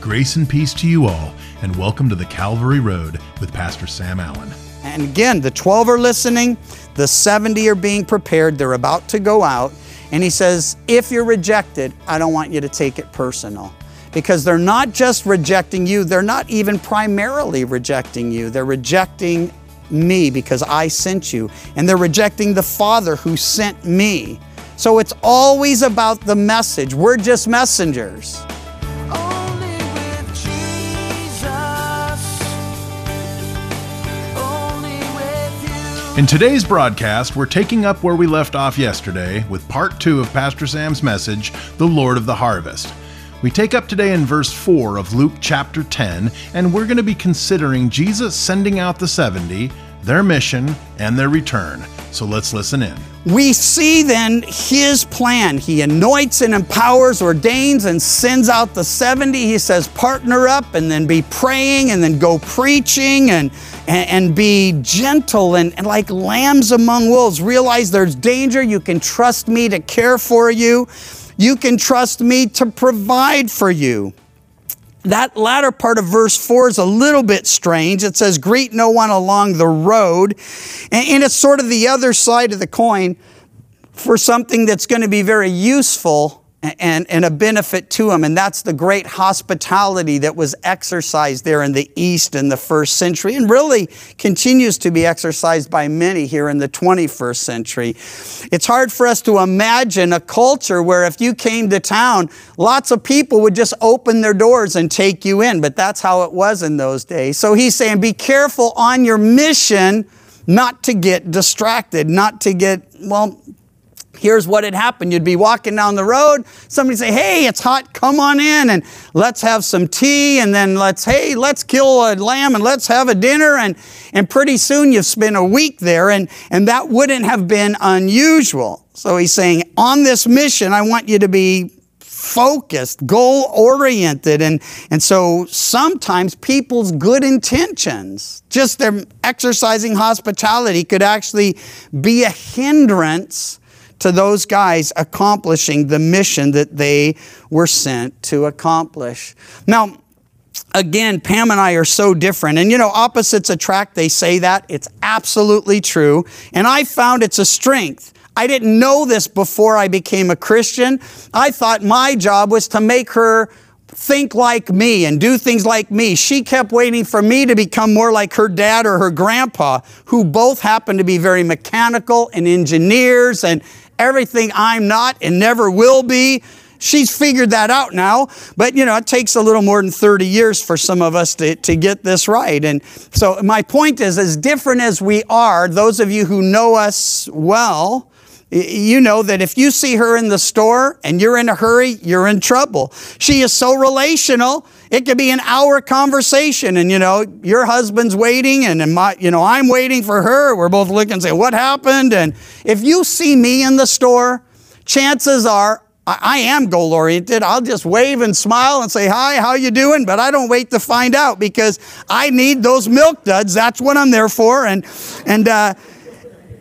Grace and peace to you all, and welcome to the Calvary Road with Pastor Sam Allen. And again, the 12 are listening, the 70 are being prepared, they're about to go out. And he says, If you're rejected, I don't want you to take it personal. Because they're not just rejecting you, they're not even primarily rejecting you. They're rejecting me because I sent you. And they're rejecting the Father who sent me. So it's always about the message. We're just messengers. In today's broadcast, we're taking up where we left off yesterday with part two of Pastor Sam's message, The Lord of the Harvest. We take up today in verse 4 of Luke chapter 10, and we're going to be considering Jesus sending out the 70, their mission, and their return. So let's listen in. We see then his plan. He anoints and empowers, ordains, and sends out the 70. He says, partner up and then be praying and then go preaching and, and, and be gentle and, and like lambs among wolves. Realize there's danger. You can trust me to care for you. You can trust me to provide for you. That latter part of verse 4 is a little bit strange. It says, Greet no one along the road. And, and it's sort of the other side of the coin for something that's going to be very useful and, and a benefit to them. And that's the great hospitality that was exercised there in the East in the first century and really continues to be exercised by many here in the 21st century. It's hard for us to imagine a culture where if you came to town, lots of people would just open their doors and take you in, but that's how it was in those days. So he's saying, be careful on your mission not to get distracted, not to get, well, here's what had happened. You'd be walking down the road, somebody say, Hey, it's hot, come on in and let's have some tea. And then let's, hey, let's kill a lamb and let's have a dinner. And, and pretty soon you've spent a week there and, and that wouldn't have been unusual. So he's saying, on this mission, I want you to be focused, goal oriented. And, and so sometimes people's good intentions, just them exercising hospitality, could actually be a hindrance to those guys accomplishing the mission that they were sent to accomplish. Now, again, Pam and I are so different. And you know, opposites attract, they say that. It's absolutely true. And I found it's a strength. I didn't know this before I became a Christian. I thought my job was to make her think like me and do things like me. She kept waiting for me to become more like her dad or her grandpa, who both happened to be very mechanical and engineers and everything I'm not and never will be. She's figured that out now, but you know, it takes a little more than 30 years for some of us to, to get this right. And so my point is, as different as we are, those of you who know us well, you know that if you see her in the store and you're in a hurry, you're in trouble. She is so relational. It could be an hour conversation and you know, your husband's waiting and and my, you know, I'm waiting for her. We're both looking and say, what happened? And if you see me in the store, chances are I am goal oriented. I'll just wave and smile and say, hi, how you doing? But I don't wait to find out because I need those milk duds. That's what I'm there for. And, and, uh,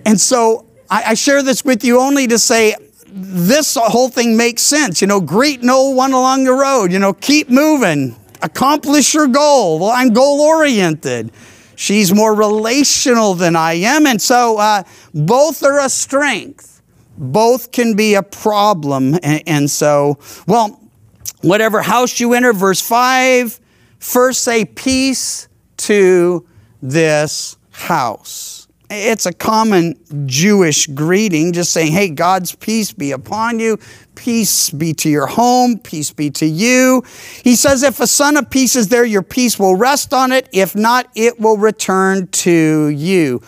and so I, I share this with you only to say, this whole thing makes sense. You know, greet no one along the road. You know, keep moving, accomplish your goal. Well, I'm goal oriented. She's more relational than I am. And so uh, both are a strength, both can be a problem. And, and so, well, whatever house you enter, verse 5, first say peace to this house. It's a common Jewish greeting, just saying, hey, God's peace be upon you, peace be to your home, peace be to you. He says, if a son of peace is there, your peace will rest on it. If not, it will return to you.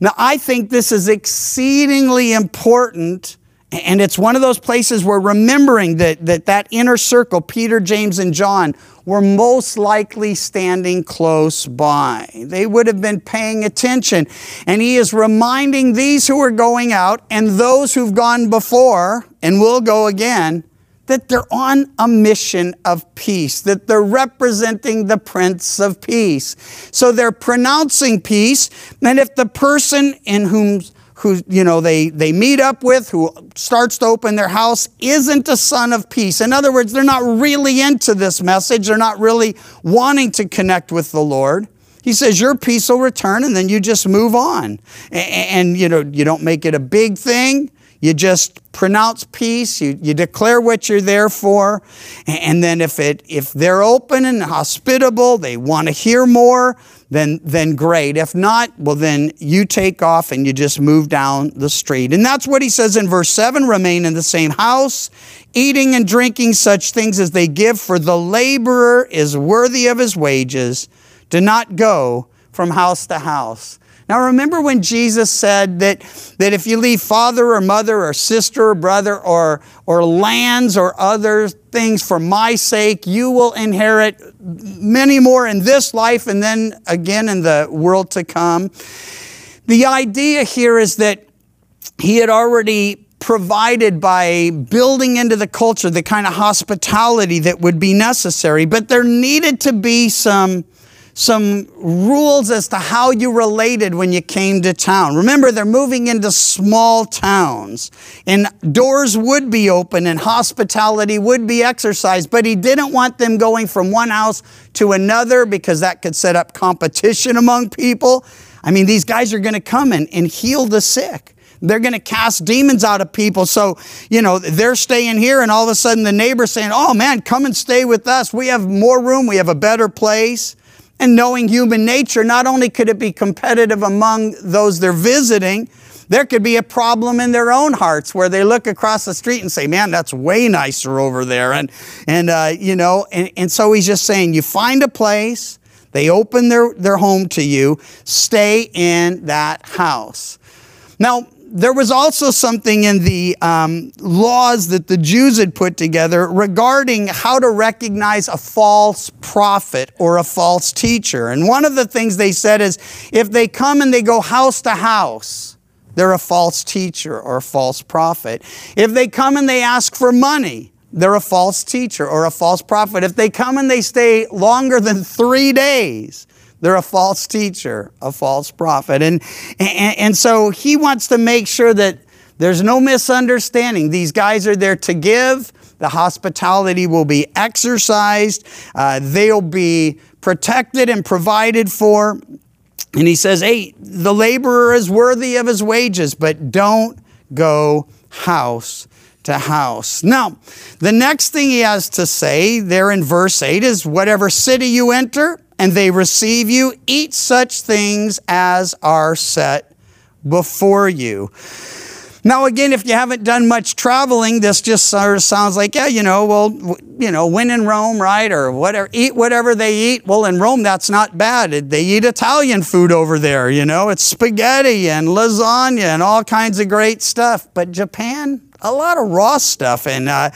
Now, I think this is exceedingly important. And it's one of those places where remembering that, that that inner circle, Peter, James, and John, were most likely standing close by. They would have been paying attention. And he is reminding these who are going out and those who've gone before and will go again that they're on a mission of peace, that they're representing the Prince of Peace. So they're pronouncing peace. And if the person in whom who you know they they meet up with who starts to open their house isn't a son of peace. In other words they're not really into this message. They're not really wanting to connect with the lord. He says your peace will return and then you just move on. And, and you know you don't make it a big thing. You just pronounce peace you, you declare what you're there for and then if it if they're open and hospitable they want to hear more then then great. If not well then you take off and you just move down the street. And that's what he says in verse 7 remain in the same house eating and drinking such things as they give for the laborer is worthy of his wages. Do not go from house to house now remember when Jesus said that, that if you leave father or mother or sister or brother or, or lands or other things for my sake, you will inherit many more in this life and then again in the world to come. The idea here is that he had already provided by building into the culture the kind of hospitality that would be necessary, but there needed to be some some rules as to how you related when you came to town. Remember, they're moving into small towns, and doors would be open and hospitality would be exercised, but he didn't want them going from one house to another because that could set up competition among people. I mean, these guys are going to come in and heal the sick. They're going to cast demons out of people. So, you know, they're staying here, and all of a sudden the neighbor's saying, Oh man, come and stay with us. We have more room, we have a better place. And knowing human nature, not only could it be competitive among those they're visiting, there could be a problem in their own hearts where they look across the street and say, man, that's way nicer over there. And, and uh, you know, and, and so he's just saying, you find a place, they open their, their home to you, stay in that house. Now, there was also something in the um, laws that the Jews had put together regarding how to recognize a false prophet or a false teacher. And one of the things they said is if they come and they go house to house, they're a false teacher or a false prophet. If they come and they ask for money, they're a false teacher or a false prophet. If they come and they stay longer than three days, they're a false teacher, a false prophet. And, and, and so he wants to make sure that there's no misunderstanding. These guys are there to give. The hospitality will be exercised. Uh, they'll be protected and provided for. And he says, hey, the laborer is worthy of his wages, but don't go house to house. Now, the next thing he has to say there in verse 8 is whatever city you enter, and they receive you, eat such things as are set before you. Now, again, if you haven't done much traveling, this just sort of sounds like, yeah, you know, well, you know, when in Rome, right? Or whatever, eat whatever they eat. Well, in Rome, that's not bad. They eat Italian food over there, you know, it's spaghetti and lasagna and all kinds of great stuff. But Japan, a lot of raw stuff. And, uh,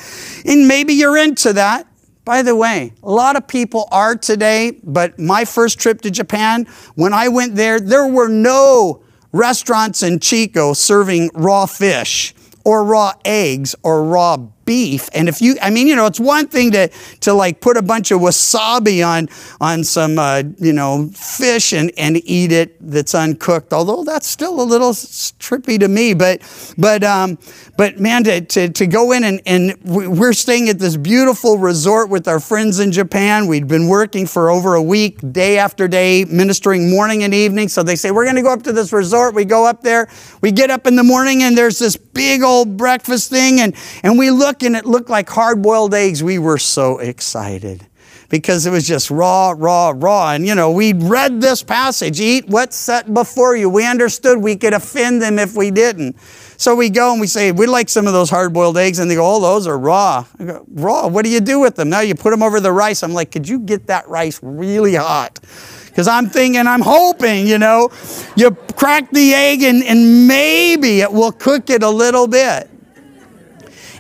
and maybe you're into that. By the way, a lot of people are today, but my first trip to Japan, when I went there, there were no restaurants in Chico serving raw fish or raw eggs or raw beef. And if you, I mean, you know, it's one thing to, to like put a bunch of wasabi on, on some, uh, you know, fish and, and eat it that's uncooked, although that's still a little trippy to me. But, but, um, but man, to, to, to go in and, and we're staying at this beautiful resort with our friends in Japan. We'd been working for over a week, day after day, ministering morning and evening. So they say, we're going to go up to this resort. We go up there. We get up in the morning and there's this big old breakfast thing. And, and we look and it looked like hard boiled eggs. We were so excited because it was just raw, raw, raw. And you know, we read this passage eat what's set before you. We understood we could offend them if we didn't. So we go and we say, we like some of those hard boiled eggs. And they go, oh, those are raw. I go, raw? What do you do with them? Now you put them over the rice. I'm like, could you get that rice really hot? Because I'm thinking, I'm hoping, you know, you crack the egg and, and maybe it will cook it a little bit.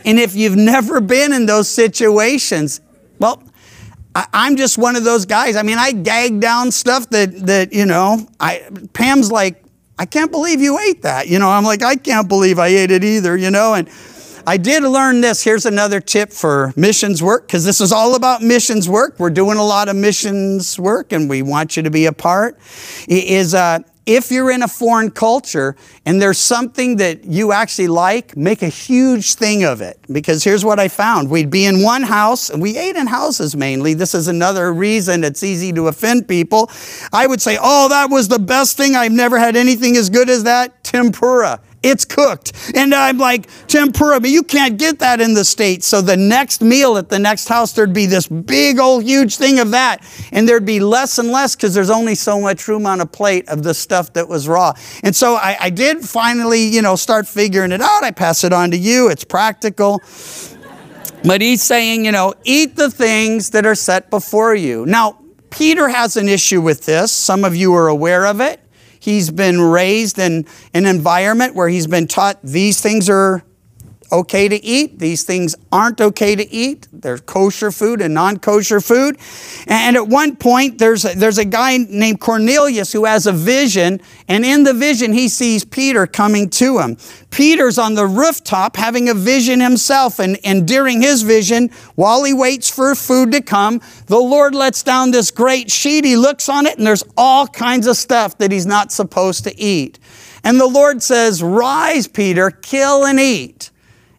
And if you've never been in those situations, well, I, am just one of those guys. I mean, I gag down stuff that that you know. I Pam's like, I can't believe you ate that. You know, I'm like, I can't believe I ate it either. You know, and I did learn this. Here's another tip for missions work because this is all about missions work. We're doing a lot of missions work, and we want you to be a part. Is uh, if you're in a foreign culture and there's something that you actually like, make a huge thing of it. Because here's what I found we'd be in one house, and we ate in houses mainly. This is another reason it's easy to offend people. I would say, Oh, that was the best thing. I've never had anything as good as that. Tempura. It's cooked. And I'm like, tempura, but you can't get that in the States. So the next meal at the next house, there'd be this big old huge thing of that. And there'd be less and less because there's only so much room on a plate of the stuff that was raw. And so I, I did finally, you know, start figuring it out. I pass it on to you. It's practical. But he's saying, you know, eat the things that are set before you. Now, Peter has an issue with this. Some of you are aware of it. He's been raised in an environment where he's been taught these things are okay to eat, these things aren't okay to eat. There's kosher food and non kosher food. And at one point, there's a, there's a guy named Cornelius who has a vision, and in the vision, he sees Peter coming to him. Peter's on the rooftop having a vision himself, and, and during his vision, while he waits for food to come, the Lord lets down this great sheet. He looks on it, and there's all kinds of stuff that he's not supposed to eat. And the Lord says, Rise, Peter, kill and eat.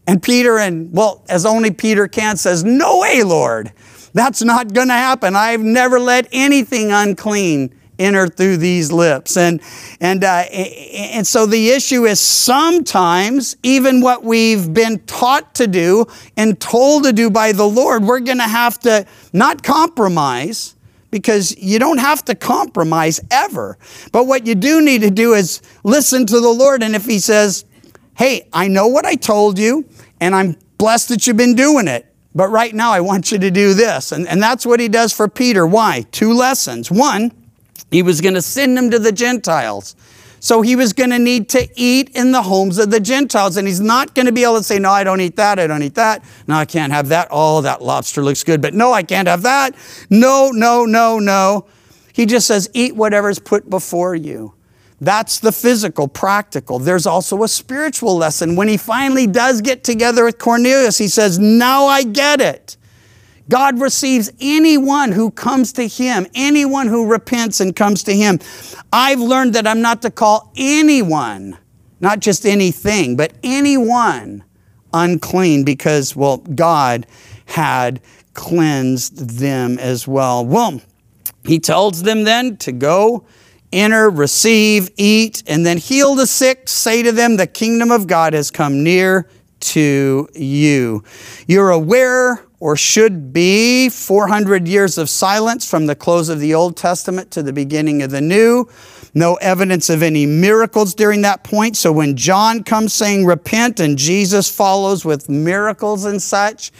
And Peter, and well, as only Peter can, says, No way, Lord. That's not going to happen. I've never let anything unclean enter through these lips. And, and, uh, and so the issue is sometimes, even what we've been taught to do and told to do by the Lord, we're going to have to not compromise because you don't have to compromise ever. But what you do need to do is listen to the Lord. And if He says, Hey, I know what I told you, and I'm blessed that you've been doing it. But right now, I want you to do this. And, and that's what he does for Peter. Why? Two lessons. One, he was going to send him to the Gentiles. So he was going to need to eat in the homes of the Gentiles. And he's not going to be able to say, No, I don't eat that. I don't eat that. No, I can't have that. Oh, that lobster looks good. But no, I can't have that. No, no, no, no. He just says, Eat whatever's put before you. That's the physical, practical. There's also a spiritual lesson. When he finally does get together with Cornelius, he says, Now I get it. God receives anyone who comes to him, anyone who repents and comes to him. I've learned that I'm not to call anyone, not just anything, but anyone unclean because, well, God had cleansed them as well. Well, he tells them then to go enter, receive, eat, and then heal the sick. Say to them, The kingdom of God has come near to you. You're aware or should be 400 years of silence from the close of the Old Testament to the beginning of the New. No evidence of any miracles during that point. So when John comes saying repent and Jesus follows with miracles and such,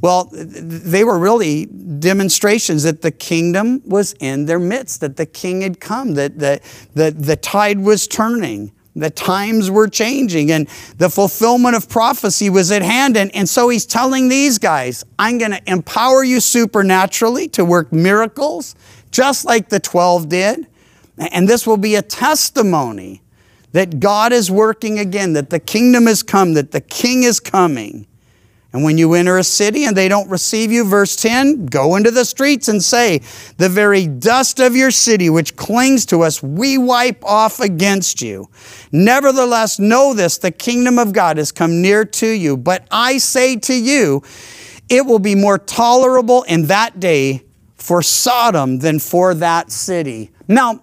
well, they were really demonstrations that the kingdom was in their midst, that the king had come, that the, the, the tide was turning. The times were changing and the fulfillment of prophecy was at hand. And, and so he's telling these guys, I'm going to empower you supernaturally to work miracles, just like the 12 did. And this will be a testimony that God is working again, that the kingdom has come, that the king is coming. And when you enter a city and they don't receive you, verse 10, go into the streets and say, The very dust of your city which clings to us, we wipe off against you. Nevertheless, know this the kingdom of God has come near to you. But I say to you, it will be more tolerable in that day for Sodom than for that city. Now,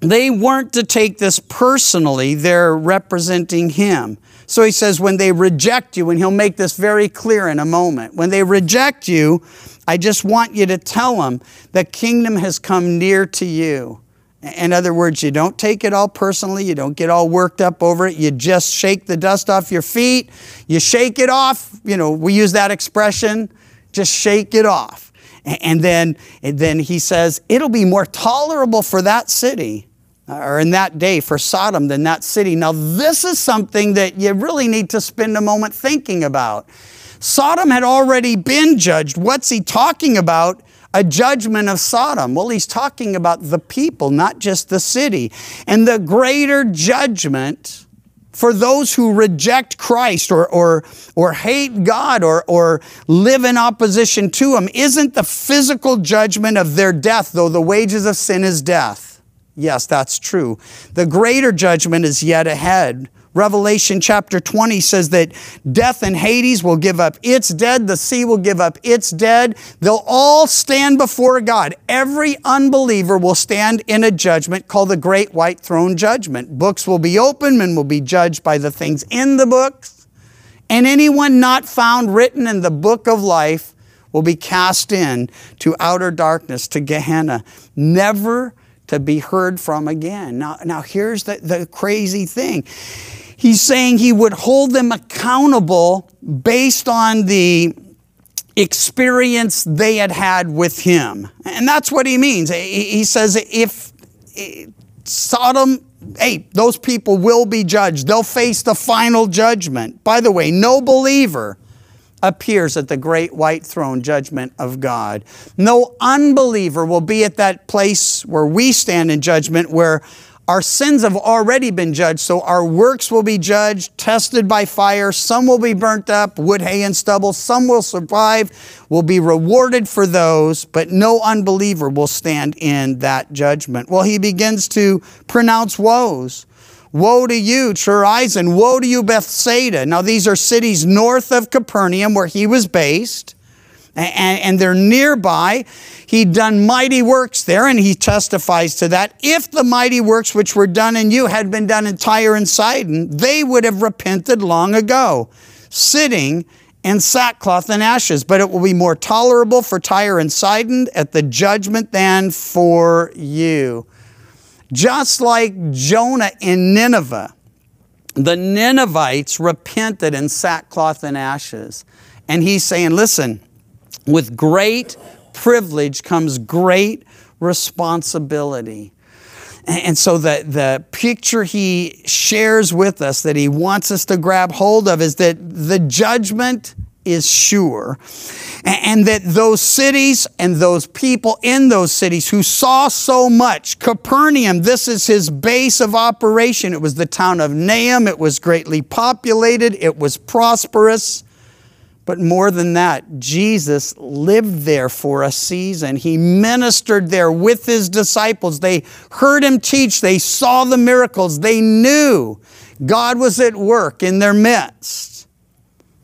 they weren't to take this personally, they're representing him. So he says, when they reject you, and he'll make this very clear in a moment, when they reject you, I just want you to tell them the kingdom has come near to you. In other words, you don't take it all personally, you don't get all worked up over it, you just shake the dust off your feet, you shake it off. You know, we use that expression, just shake it off. And then, and then he says, it'll be more tolerable for that city or in that day for Sodom than that city. Now, this is something that you really need to spend a moment thinking about. Sodom had already been judged. What's he talking about? A judgment of Sodom. Well, he's talking about the people, not just the city. And the greater judgment for those who reject Christ or, or, or hate God or, or live in opposition to Him isn't the physical judgment of their death, though the wages of sin is death. Yes, that's true. The greater judgment is yet ahead. Revelation chapter 20 says that death and Hades will give up its dead, the sea will give up its dead. They'll all stand before God. Every unbeliever will stand in a judgment called the Great White Throne Judgment. Books will be opened and will be judged by the things in the books. And anyone not found written in the book of life will be cast in to outer darkness, to Gehenna, never to be heard from again. Now, now here's the, the crazy thing. He's saying he would hold them accountable based on the experience they had had with him. And that's what he means. He says if eh, Sodom, hey, those people will be judged. They'll face the final judgment. By the way, no believer appears at the great white throne judgment of God. No unbeliever will be at that place where we stand in judgment where our sins have already been judged, so our works will be judged, tested by fire. Some will be burnt up, wood, hay, and stubble. Some will survive, will be rewarded for those, but no unbeliever will stand in that judgment. Well, he begins to pronounce woes. Woe to you, Chorazin. Woe to you, Bethsaida. Now, these are cities north of Capernaum where he was based and, and they're nearby. He'd done mighty works there, and he testifies to that. If the mighty works which were done in you had been done in Tyre and Sidon, they would have repented long ago, sitting in sackcloth and ashes. But it will be more tolerable for Tyre and Sidon at the judgment than for you. Just like Jonah in Nineveh, the Ninevites repented in sackcloth and ashes. And he's saying, listen, with great privilege comes great responsibility. And so the, the picture he shares with us that he wants us to grab hold of is that the judgment is sure. And that those cities and those people in those cities who saw so much, Capernaum, this is his base of operation. It was the town of Nahum. It was greatly populated. It was prosperous. But more than that, Jesus lived there for a season. He ministered there with his disciples. They heard him teach. They saw the miracles. They knew God was at work in their midst.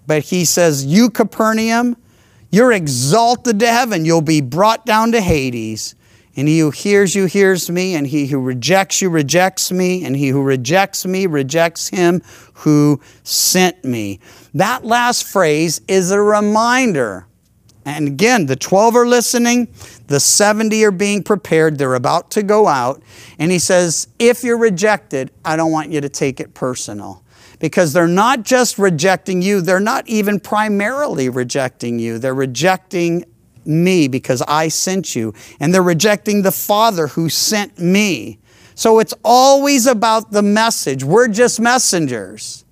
But he says, You, Capernaum, you're exalted to heaven. You'll be brought down to Hades. And he who hears you hears me, and he who rejects you rejects me, and he who rejects me rejects him who sent me. That last phrase is a reminder. And again, the 12 are listening, the 70 are being prepared, they're about to go out. And he says, If you're rejected, I don't want you to take it personal. Because they're not just rejecting you, they're not even primarily rejecting you. They're rejecting me because I sent you. And they're rejecting the Father who sent me. So it's always about the message. We're just messengers.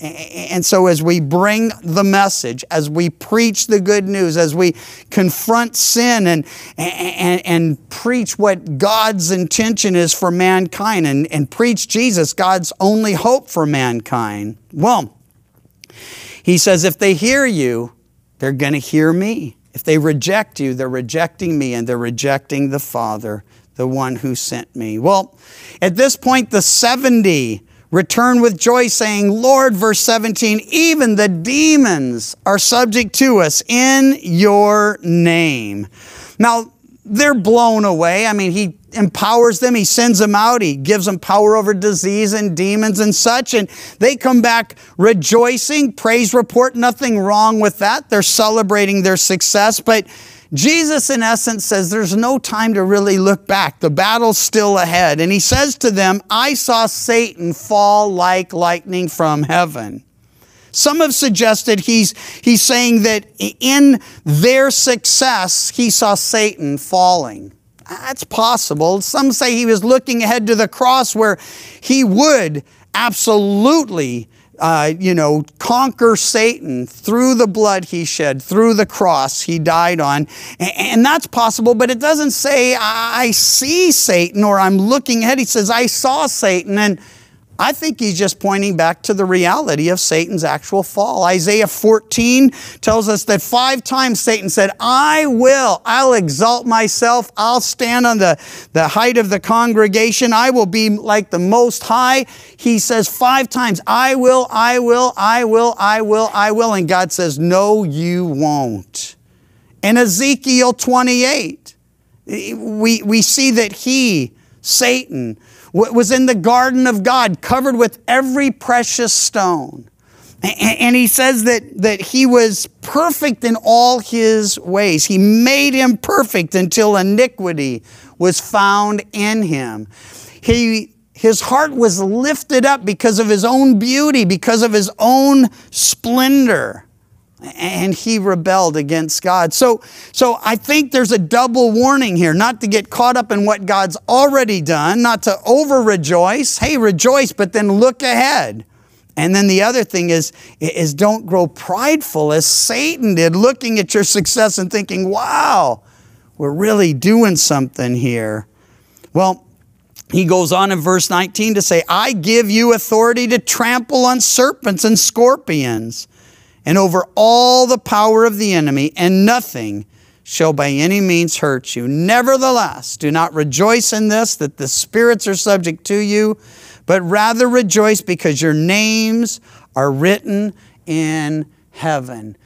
And so, as we bring the message, as we preach the good news, as we confront sin and, and, and preach what God's intention is for mankind and, and preach Jesus, God's only hope for mankind, well, he says, if they hear you, they're going to hear me. If they reject you, they're rejecting me and they're rejecting the Father, the one who sent me. Well, at this point, the 70 return with joy, saying, Lord, verse 17, even the demons are subject to us in your name. Now, they're blown away. I mean, he empowers them, he sends them out, he gives them power over disease and demons and such, and they come back rejoicing. Praise report, nothing wrong with that. They're celebrating their success, but Jesus, in essence, says there's no time to really look back. The battle's still ahead. And he says to them, I saw Satan fall like lightning from heaven. Some have suggested he's, he's saying that in their success, he saw Satan falling. That's possible. Some say he was looking ahead to the cross where he would absolutely uh, you know, conquer Satan through the blood he shed, through the cross he died on. And, and that's possible, but it doesn't say, I see Satan or I'm looking ahead. He says, I saw Satan and I think he's just pointing back to the reality of Satan's actual fall. Isaiah 14 tells us that five times Satan said, I will, I'll exalt myself, I'll stand on the, the height of the congregation, I will be like the most high. He says five times, I will, I will, I will, I will, I will. And God says, No, you won't. In Ezekiel 28, we, we see that he, Satan, was in the garden of God, covered with every precious stone. And he says that, that he was perfect in all his ways. He made him perfect until iniquity was found in him. He, his heart was lifted up because of his own beauty, because of his own splendor and he rebelled against God. So, so I think there's a double warning here, not to get caught up in what God's already done, not to over rejoice. Hey, rejoice, but then look ahead. And then the other thing is, is don't grow prideful as Satan did, looking at your success and thinking, wow, we're really doing something here. Well, he goes on in verse 19 to say, I give you authority to trample on serpents and scorpions and over all the power of the enemy, and nothing shall by any means hurt you. Nevertheless, do not rejoice in this, that the spirits are subject to you, but rather rejoice because your names are written in heaven.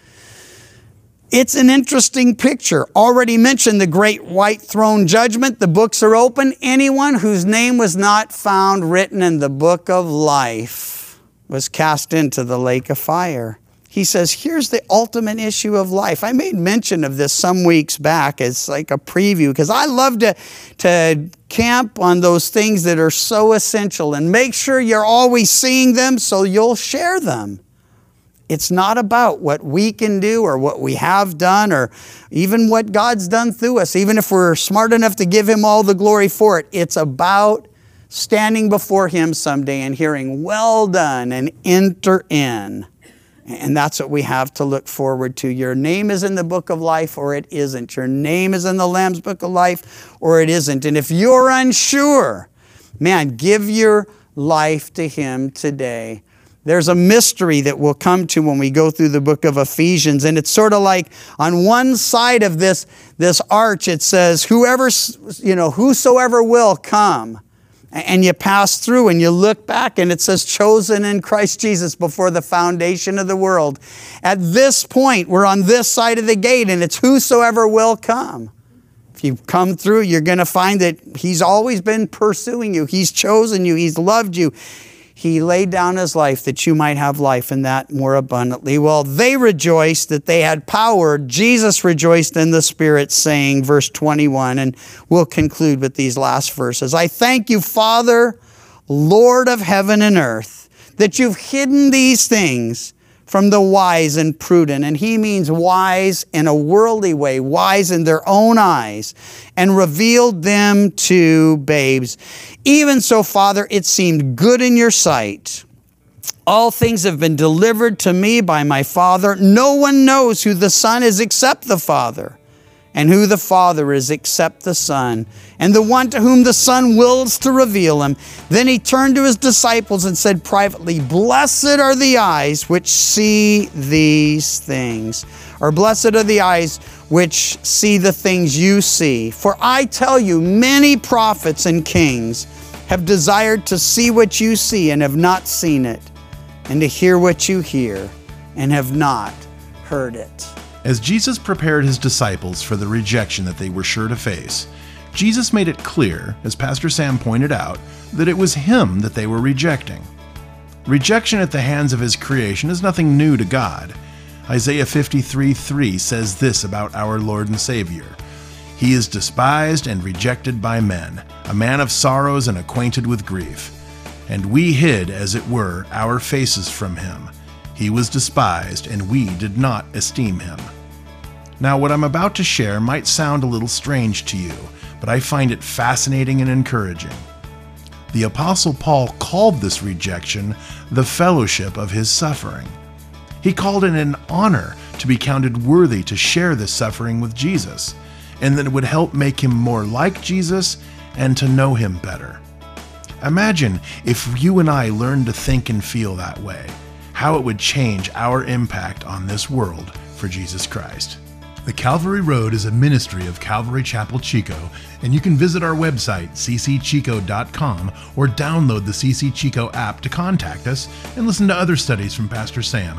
It's an interesting picture. Already mentioned the great white throne judgment. The books are open. Anyone whose name was not found written in the book of life was cast into the lake of fire. He says, here's the ultimate issue of life. I made mention of this some weeks back as like a preview because I love to, to camp on those things that are so essential and make sure you're always seeing them so you'll share them. It's not about what we can do or what we have done or even what God's done through us, even if we're smart enough to give Him all the glory for it. It's about standing before Him someday and hearing, Well done, and enter in. And that's what we have to look forward to. Your name is in the book of life or it isn't. Your name is in the Lamb's book of life or it isn't. And if you're unsure, man, give your life to Him today. There's a mystery that we'll come to when we go through the book of Ephesians. And it's sort of like on one side of this, this arch, it says, whoever, you know, whosoever will come and you pass through and you look back and it says chosen in Christ Jesus before the foundation of the world. At this point, we're on this side of the gate and it's whosoever will come. If you come through, you're going to find that He's always been pursuing you. He's chosen you. He's loved you. He laid down His life that you might have life and that more abundantly. Well, they rejoiced that they had power. Jesus rejoiced in the Spirit, saying, verse 21, and we'll conclude with these last verses. I thank you, Father, Lord of heaven and earth, that you've hidden these things from the wise and prudent. And he means wise in a worldly way, wise in their own eyes, and revealed them to babes. Even so, Father, it seemed good in your sight. All things have been delivered to me by my Father. No one knows who the Son is except the Father, and who the Father is except the Son, and the one to whom the Son wills to reveal him. Then he turned to his disciples and said privately, Blessed are the eyes which see these things, or blessed are the eyes which see the things you see. For I tell you, many prophets and kings have desired to see what you see and have not seen it, and to hear what you hear and have not heard it. As Jesus prepared his disciples for the rejection that they were sure to face, Jesus made it clear, as Pastor Sam pointed out, that it was him that they were rejecting. Rejection at the hands of his creation is nothing new to God. Isaiah 53 3 says this about our Lord and Savior He is despised and rejected by men, a man of sorrows and acquainted with grief. And we hid, as it were, our faces from him. He was despised, and we did not esteem him. Now, what I'm about to share might sound a little strange to you, but I find it fascinating and encouraging. The Apostle Paul called this rejection the fellowship of his suffering. He called it an honor to be counted worthy to share this suffering with Jesus, and that it would help make him more like Jesus and to know him better. Imagine if you and I learned to think and feel that way, how it would change our impact on this world for Jesus Christ. The Calvary Road is a ministry of Calvary Chapel Chico, and you can visit our website, ccchico.com, or download the CC Chico app to contact us and listen to other studies from Pastor Sam.